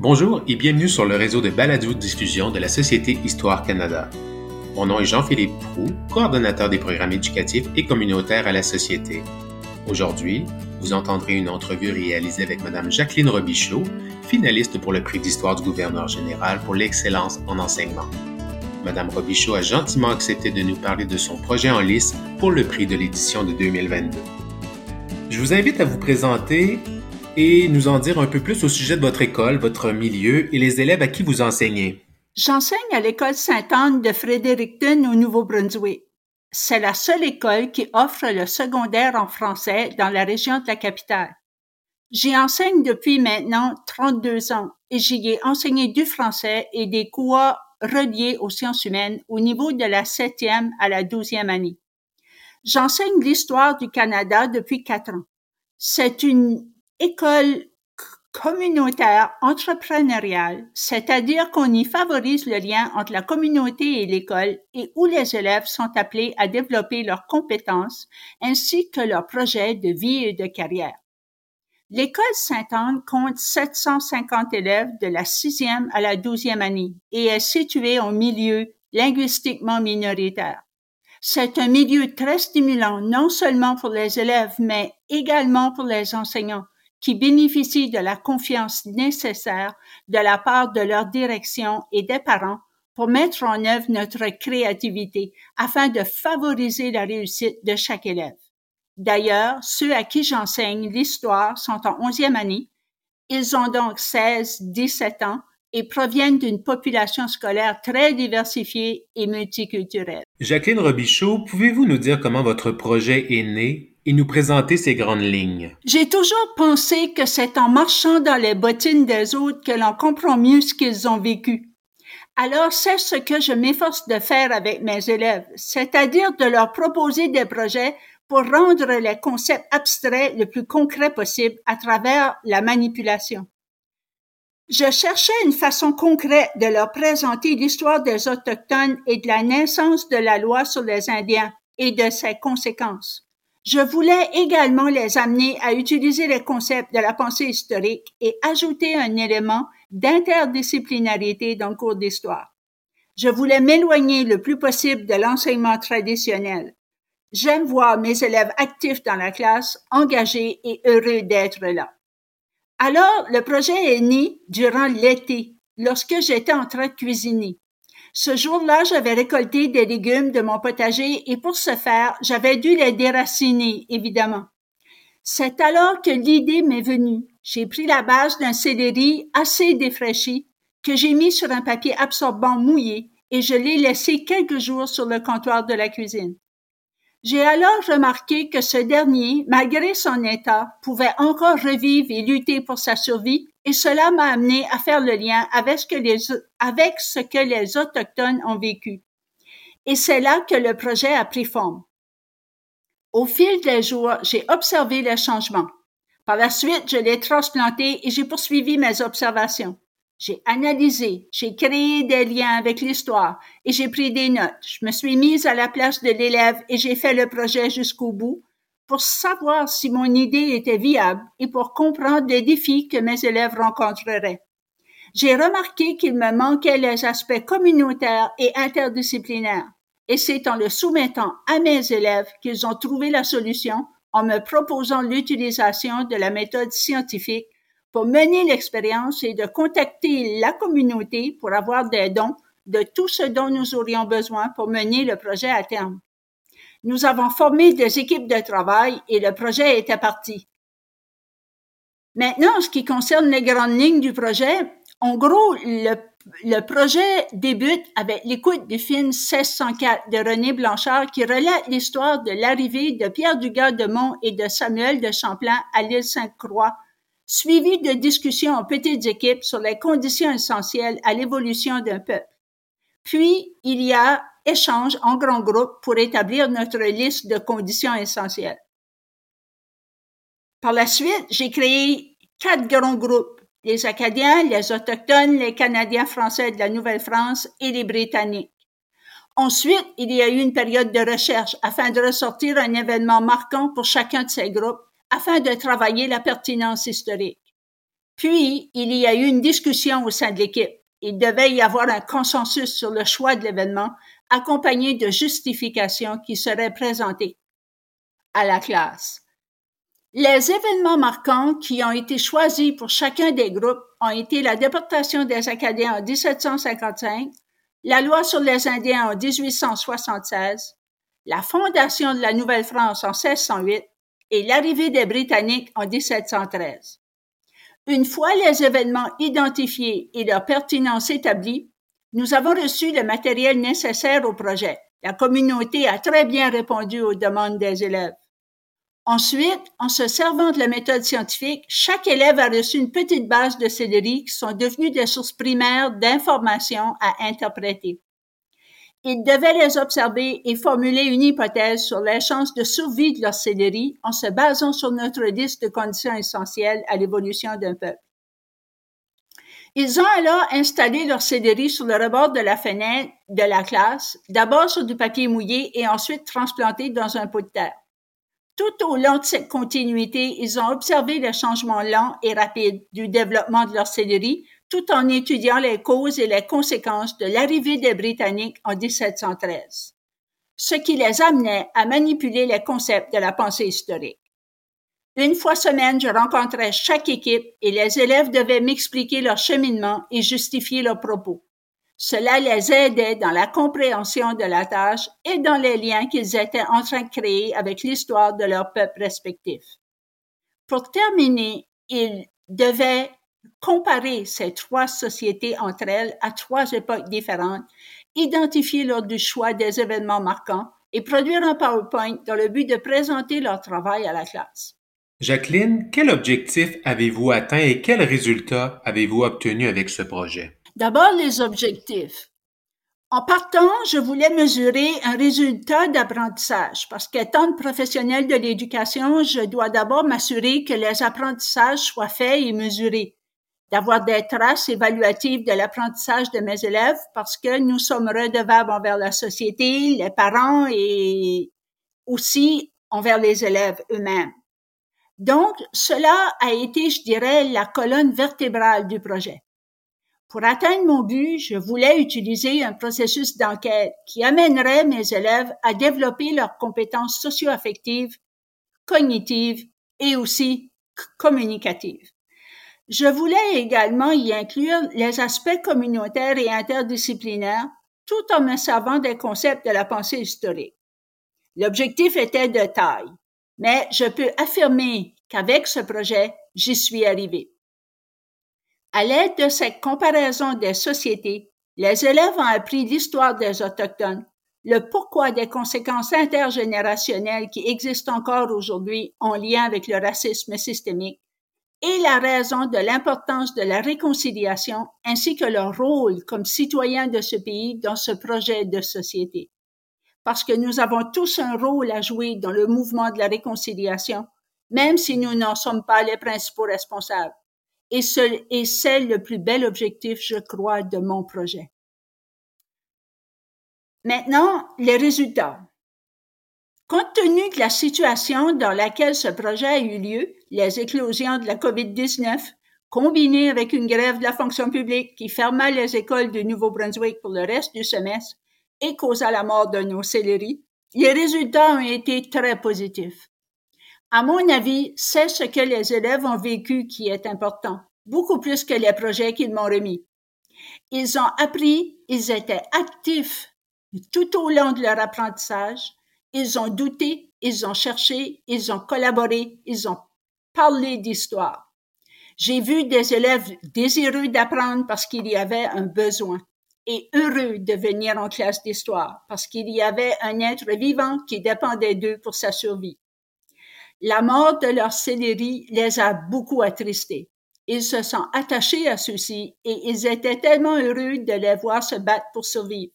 Bonjour et bienvenue sur le réseau de balado-diffusion de la Société Histoire Canada. Mon nom est Jean-Philippe Prou, coordonnateur des programmes éducatifs et communautaires à la Société. Aujourd'hui, vous entendrez une entrevue réalisée avec Mme Jacqueline Robichaud, finaliste pour le prix d'histoire du gouverneur général pour l'excellence en enseignement. Mme Robichaud a gentiment accepté de nous parler de son projet en lice pour le prix de l'édition de 2022. Je vous invite à vous présenter et nous en dire un peu plus au sujet de votre école, votre milieu et les élèves à qui vous enseignez. J'enseigne à l'école Sainte-Anne de Fredericton au Nouveau-Brunswick. C'est la seule école qui offre le secondaire en français dans la région de la capitale. J'y enseigne depuis maintenant 32 ans et j'y ai enseigné du français et des cours reliés aux sciences humaines au niveau de la septième à la douzième année. J'enseigne l'histoire du Canada depuis quatre ans. C'est une école communautaire entrepreneuriale, c'est-à-dire qu'on y favorise le lien entre la communauté et l'école et où les élèves sont appelés à développer leurs compétences ainsi que leurs projets de vie et de carrière. L'école Sainte-Anne compte 750 élèves de la sixième à la douzième année et est située en milieu linguistiquement minoritaire. C'est un milieu très stimulant non seulement pour les élèves, mais également pour les enseignants qui bénéficient de la confiance nécessaire de la part de leur direction et des parents pour mettre en œuvre notre créativité afin de favoriser la réussite de chaque élève. D'ailleurs, ceux à qui j'enseigne l'histoire sont en onzième année. Ils ont donc 16, 17 ans et proviennent d'une population scolaire très diversifiée et multiculturelle. Jacqueline Robichaud, pouvez-vous nous dire comment votre projet est né? Et nous présenter ses grandes lignes. J'ai toujours pensé que c'est en marchant dans les bottines des autres que l'on comprend mieux ce qu'ils ont vécu. Alors c'est ce que je m'efforce de faire avec mes élèves, c'est-à-dire de leur proposer des projets pour rendre les concepts abstraits le plus concret possible à travers la manipulation. Je cherchais une façon concrète de leur présenter l'histoire des Autochtones et de la naissance de la loi sur les Indiens et de ses conséquences. Je voulais également les amener à utiliser les concepts de la pensée historique et ajouter un élément d'interdisciplinarité dans le cours d'histoire. Je voulais m'éloigner le plus possible de l'enseignement traditionnel. J'aime voir mes élèves actifs dans la classe, engagés et heureux d'être là. Alors, le projet est né durant l'été, lorsque j'étais en train de cuisiner. Ce jour-là, j'avais récolté des légumes de mon potager et pour ce faire, j'avais dû les déraciner, évidemment. C'est alors que l'idée m'est venue. J'ai pris la base d'un céleri assez défraîchi que j'ai mis sur un papier absorbant mouillé et je l'ai laissé quelques jours sur le comptoir de la cuisine. J'ai alors remarqué que ce dernier, malgré son état, pouvait encore revivre et lutter pour sa survie et cela m'a amené à faire le lien avec ce que les, avec ce que les Autochtones ont vécu. Et c'est là que le projet a pris forme. Au fil des jours, j'ai observé les changements. Par la suite, je l'ai transplanté et j'ai poursuivi mes observations. J'ai analysé, j'ai créé des liens avec l'histoire et j'ai pris des notes. Je me suis mise à la place de l'élève et j'ai fait le projet jusqu'au bout pour savoir si mon idée était viable et pour comprendre les défis que mes élèves rencontreraient. J'ai remarqué qu'il me manquait les aspects communautaires et interdisciplinaires, et c'est en le soumettant à mes élèves qu'ils ont trouvé la solution en me proposant l'utilisation de la méthode scientifique mener l'expérience et de contacter la communauté pour avoir des dons de tout ce dont nous aurions besoin pour mener le projet à terme. Nous avons formé des équipes de travail et le projet était parti. Maintenant, en ce qui concerne les grandes lignes du projet, en gros, le, projet débute avec l'écoute du film 1604 de René Blanchard qui relate l'histoire de l'arrivée de Pierre Dugas de Mont et de Samuel de Champlain à l'île Sainte-Croix, suivi de discussions en petites équipes sur les conditions essentielles à l'évolution d'un peuple. Puis, il y a échange en grand groupe pour établir notre liste de conditions essentielles. Par la suite, j'ai créé quatre grands groupes, les Acadiens, les Autochtones, les Canadiens français de la Nouvelle-France et les Britanniques. Ensuite, il y a eu une période de recherche afin de ressortir un événement marquant pour chacun de ces groupes, afin de travailler la pertinence historique. Puis, il y a eu une discussion au sein de l'équipe. Il devait y avoir un consensus sur le choix de l'événement, accompagné de justifications qui seraient présentées à la classe. Les événements marquants qui ont été choisis pour chacun des groupes ont été la déportation des Acadiens en 1755, la loi sur les Indiens en 1876, la fondation de la Nouvelle-France en 1608 et l'arrivée des Britanniques en 1713. Une fois les événements identifiés et leur pertinence établie, nous avons reçu le matériel nécessaire au projet. La communauté a très bien répondu aux demandes des élèves. Ensuite, en se servant de la méthode scientifique, chaque élève a reçu une petite base de céleri qui sont devenues des sources primaires d'informations à interpréter. Ils devaient les observer et formuler une hypothèse sur les chances de survie de leur céleri en se basant sur notre liste de conditions essentielles à l'évolution d'un peuple. Ils ont alors installé leur céleri sur le rebord de la fenêtre de la classe, d'abord sur du papier mouillé et ensuite transplanté dans un pot de terre. Tout au long de cette continuité, ils ont observé le changement lent et rapide du développement de leur céleri, tout en étudiant les causes et les conséquences de l'arrivée des Britanniques en 1713, ce qui les amenait à manipuler les concepts de la pensée historique. Une fois semaine, je rencontrais chaque équipe et les élèves devaient m'expliquer leur cheminement et justifier leurs propos. Cela les aidait dans la compréhension de la tâche et dans les liens qu'ils étaient en train de créer avec l'histoire de leur peuple respectif. Pour terminer, ils devaient comparer ces trois sociétés entre elles à trois époques différentes, identifier lors du choix des événements marquants et produire un PowerPoint dans le but de présenter leur travail à la classe. Jacqueline, quel objectif avez-vous atteint et quels résultats avez-vous obtenus avec ce projet? D'abord, les objectifs. En partant, je voulais mesurer un résultat d'apprentissage parce qu'étant professionnel de l'éducation, je dois d'abord m'assurer que les apprentissages soient faits et mesurés, d'avoir des traces évaluatives de l'apprentissage de mes élèves parce que nous sommes redevables envers la société, les parents et aussi envers les élèves eux-mêmes. Donc, cela a été, je dirais, la colonne vertébrale du projet. Pour atteindre mon but, je voulais utiliser un processus d'enquête qui amènerait mes élèves à développer leurs compétences socio-affectives, cognitives et aussi communicatives. Je voulais également y inclure les aspects communautaires et interdisciplinaires tout en me servant des concepts de la pensée historique. L'objectif était de taille, mais je peux affirmer qu'avec ce projet, j'y suis arrivé. À l'aide de cette comparaison des sociétés, les élèves ont appris l'histoire des Autochtones, le pourquoi des conséquences intergénérationnelles qui existent encore aujourd'hui en lien avec le racisme systémique et la raison de l'importance de la réconciliation ainsi que leur rôle comme citoyens de ce pays dans ce projet de société. Parce que nous avons tous un rôle à jouer dans le mouvement de la réconciliation, même si nous n'en sommes pas les principaux responsables et c'est le plus bel objectif, je crois, de mon projet. Maintenant, les résultats. Compte tenu de la situation dans laquelle ce projet a eu lieu, les éclosions de la COVID-19, combinées avec une grève de la fonction publique qui ferma les écoles du Nouveau-Brunswick pour le reste du semestre et causa la mort de nos les résultats ont été très positifs. À mon avis, c'est ce que les élèves ont vécu qui est important, beaucoup plus que les projets qu'ils m'ont remis. Ils ont appris, ils étaient actifs tout au long de leur apprentissage, ils ont douté, ils ont cherché, ils ont collaboré, ils ont parlé d'histoire. J'ai vu des élèves désireux d'apprendre parce qu'il y avait un besoin et heureux de venir en classe d'histoire parce qu'il y avait un être vivant qui dépendait d'eux pour sa survie. La mort de leur céleri les a beaucoup attristés. Ils se sont attachés à ceux-ci et ils étaient tellement heureux de les voir se battre pour survivre.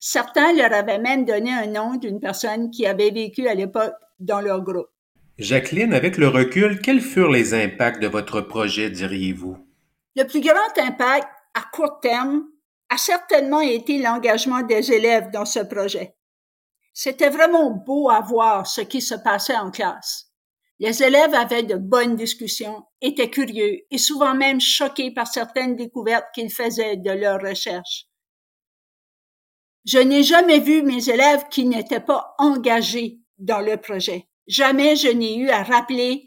Certains leur avaient même donné un nom d'une personne qui avait vécu à l'époque dans leur groupe. Jacqueline, avec le recul, quels furent les impacts de votre projet, diriez-vous? Le plus grand impact à court terme a certainement été l'engagement des élèves dans ce projet. C'était vraiment beau à voir ce qui se passait en classe Les élèves avaient de bonnes discussions, étaient curieux et souvent même choqués par certaines découvertes qu'ils faisaient de leurs recherches. Je n'ai jamais vu mes élèves qui n'étaient pas engagés dans le projet. Jamais je n'ai eu à rappeler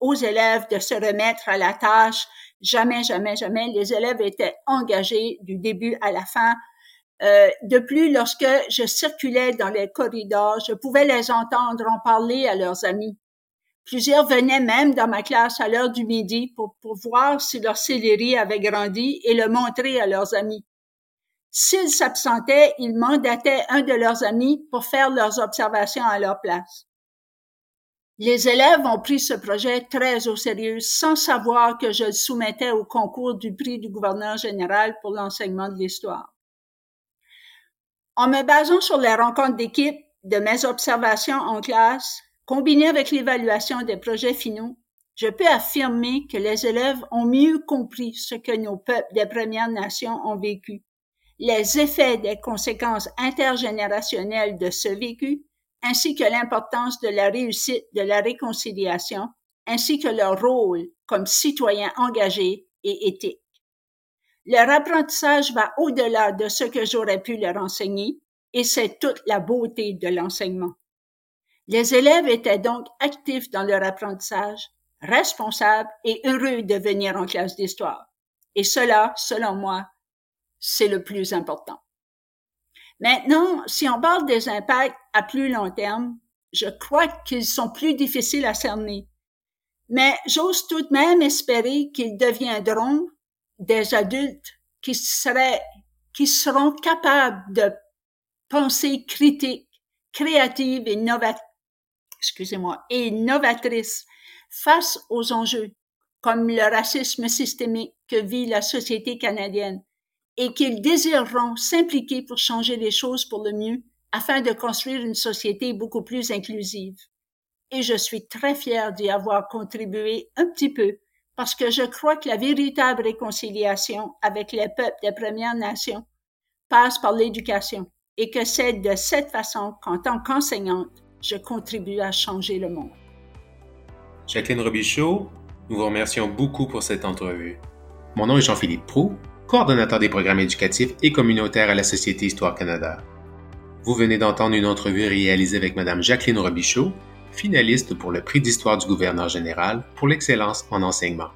aux élèves de se remettre à la tâche. Jamais, jamais, jamais. Les élèves étaient engagés du début à la fin. Euh, de plus, lorsque je circulais dans les corridors, je pouvais les entendre en parler à leurs amis. Plusieurs venaient même dans ma classe à l'heure du midi pour, pour voir si leur céleri avait grandi et le montrer à leurs amis. S'ils s'absentaient, ils mandataient un de leurs amis pour faire leurs observations à leur place. Les élèves ont pris ce projet très au sérieux sans savoir que je le soumettais au concours du prix du gouverneur général pour l'enseignement de l'histoire. En me basant sur les rencontres d'équipe, de mes observations en classe, combinées avec l'évaluation des projets finaux, je peux affirmer que les élèves ont mieux compris ce que nos peuples des Premières Nations ont vécu, les effets des conséquences intergénérationnelles de ce vécu, ainsi que l'importance de la réussite de la réconciliation, ainsi que leur rôle comme citoyens engagés et éthiques. Leur apprentissage va au-delà de ce que j'aurais pu leur enseigner, et c'est toute la beauté de l'enseignement. Les élèves étaient donc actifs dans leur apprentissage, responsables et heureux de venir en classe d'histoire. Et cela, selon moi, c'est le plus important. Maintenant, si on parle des impacts à plus long terme, je crois qu'ils sont plus difficiles à cerner. Mais j'ose tout de même espérer qu'ils deviendront des adultes qui seraient, qui seront capables de penser critique, créative et excusez-moi, et novatrice face aux enjeux comme le racisme systémique que vit la société canadienne et qu'ils désireront s'impliquer pour changer les choses pour le mieux afin de construire une société beaucoup plus inclusive. Et je suis très fière d'y avoir contribué un petit peu parce que je crois que la véritable réconciliation avec les peuples des Premières Nations passe par l'éducation et que c'est de cette façon qu'en tant qu'enseignante, je contribue à changer le monde. Jacqueline Robichaud, nous vous remercions beaucoup pour cette entrevue. Mon nom est Jean-Philippe Prou coordonnateur des programmes éducatifs et communautaires à la Société Histoire Canada. Vous venez d'entendre une entrevue réalisée avec Mme Jacqueline Robichaud, finaliste pour le prix d'histoire du gouverneur général pour l'excellence en enseignement.